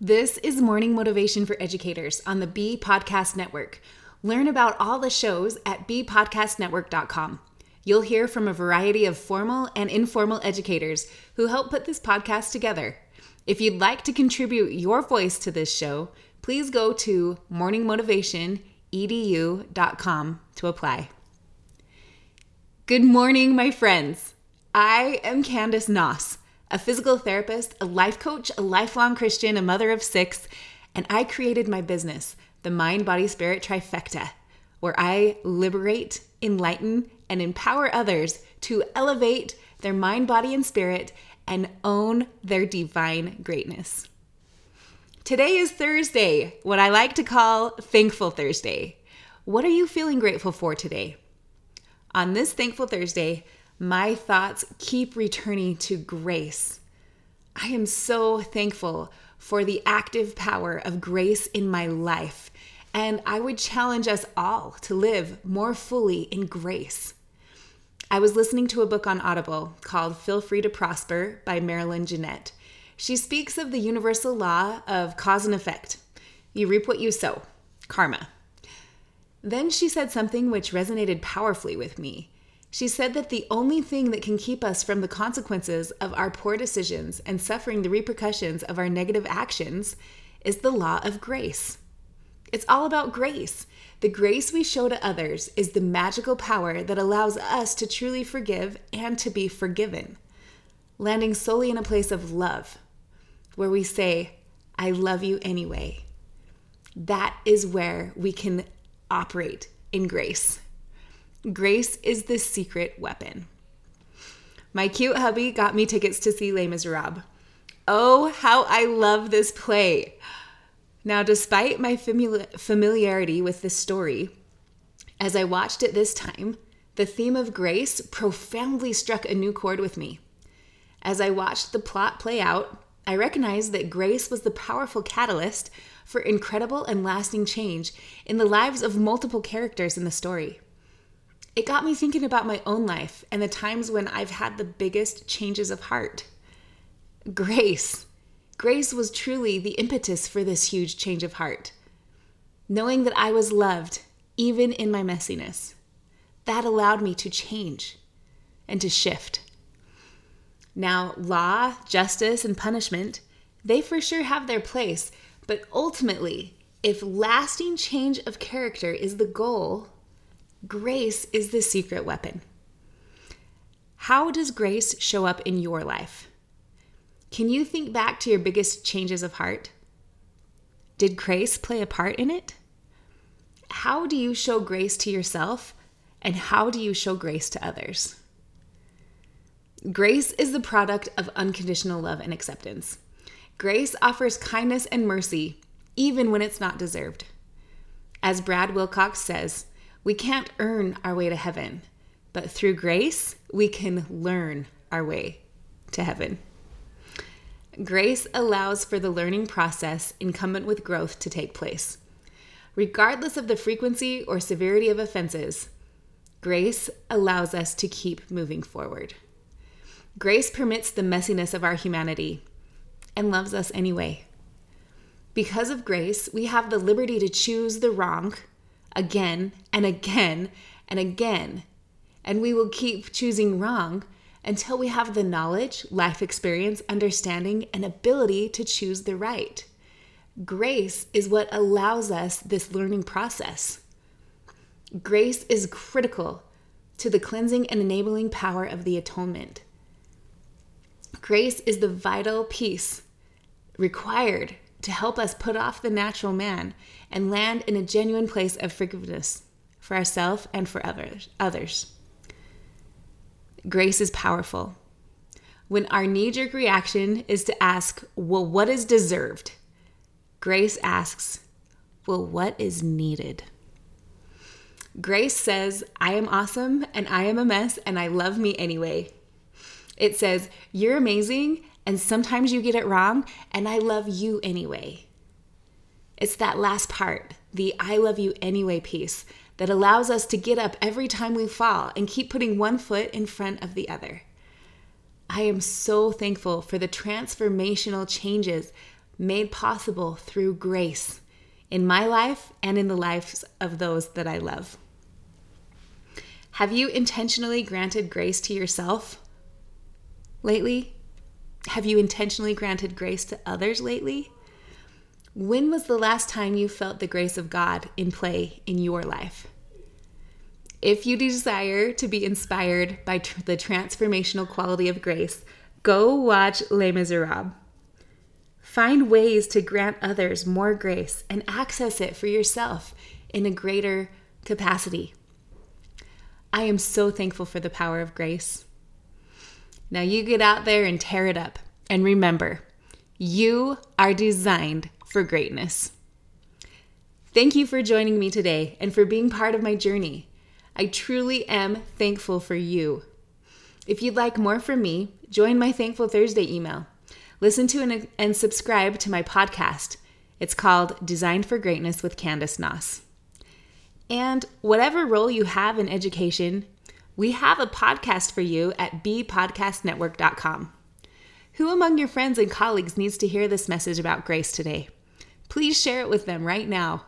This is Morning Motivation for Educators on the B Podcast Network. Learn about all the shows at bpodcastnetwork.com. You'll hear from a variety of formal and informal educators who help put this podcast together. If you'd like to contribute your voice to this show, please go to morningmotivationedu.com to apply. Good morning, my friends. I am Candice Noss a physical therapist, a life coach, a lifelong Christian, a mother of six, and I created my business, the Mind Body Spirit Trifecta, where I liberate, enlighten, and empower others to elevate their mind, body, and spirit and own their divine greatness. Today is Thursday, what I like to call Thankful Thursday. What are you feeling grateful for today? On this Thankful Thursday, my thoughts keep returning to grace. I am so thankful for the active power of grace in my life, and I would challenge us all to live more fully in grace. I was listening to a book on Audible called Feel Free to Prosper by Marilyn Jeanette. She speaks of the universal law of cause and effect. You reap what you sow, karma. Then she said something which resonated powerfully with me. She said that the only thing that can keep us from the consequences of our poor decisions and suffering the repercussions of our negative actions is the law of grace. It's all about grace. The grace we show to others is the magical power that allows us to truly forgive and to be forgiven, landing solely in a place of love, where we say, I love you anyway. That is where we can operate in grace. Grace is the secret weapon. My cute hubby got me tickets to see Les Miserables. Oh, how I love this play! Now, despite my familiarity with this story, as I watched it this time, the theme of grace profoundly struck a new chord with me. As I watched the plot play out, I recognized that grace was the powerful catalyst for incredible and lasting change in the lives of multiple characters in the story it got me thinking about my own life and the times when I've had the biggest changes of heart. Grace. Grace was truly the impetus for this huge change of heart. Knowing that I was loved, even in my messiness, that allowed me to change and to shift. Now, law, justice, and punishment, they for sure have their place, but ultimately, if lasting change of character is the goal, Grace is the secret weapon. How does grace show up in your life? Can you think back to your biggest changes of heart? Did grace play a part in it? How do you show grace to yourself and how do you show grace to others? Grace is the product of unconditional love and acceptance. Grace offers kindness and mercy even when it's not deserved. As Brad Wilcox says, we can't earn our way to heaven, but through grace, we can learn our way to heaven. Grace allows for the learning process incumbent with growth to take place. Regardless of the frequency or severity of offenses, grace allows us to keep moving forward. Grace permits the messiness of our humanity and loves us anyway. Because of grace, we have the liberty to choose the wrong again and again and again. And we will keep choosing wrong until we have the knowledge, life experience, understanding, and ability to choose the right. Grace is what allows us this learning process. Grace is critical to the cleansing and enabling power of the atonement. Grace is the vital piece required to help us put off the natural man and land in a genuine place of forgiveness for ourselves and for others. Grace is powerful. When our knee jerk reaction is to ask, well, what is deserved? Grace asks, well, what is needed? Grace says, I am awesome and I am a mess and I love me anyway. It says, You're amazing and sometimes you get it wrong, and I love you anyway. It's that last part, the I love you anyway piece, that allows us to get up every time we fall and keep putting one foot in front of the other. I am so thankful for the transformational changes made possible through grace in my life and in the lives of those that I love. Have you intentionally granted grace to yourself lately? Have you intentionally granted grace to others lately? When was the last time you felt the grace of God in play in your life? If you desire to be inspired by tr- the transformational quality of grace, go watch Les Miserables. Find ways to grant others more grace and access it for yourself in a greater capacity. I am so thankful for the power of grace. Now you get out there and tear it up. And remember, you are designed for greatness. Thank you for joining me today and for being part of my journey. I truly am thankful for you. If you'd like more from me, join my Thankful Thursday email. Listen to and, subscribe to my podcast. It's called Designed for Greatness with Candice Noss. And whatever role you have in education, we have a podcast for you at bpodcastnetwork.com. Who among your friends and colleagues needs to hear this message about grace today? Please share it with them right now.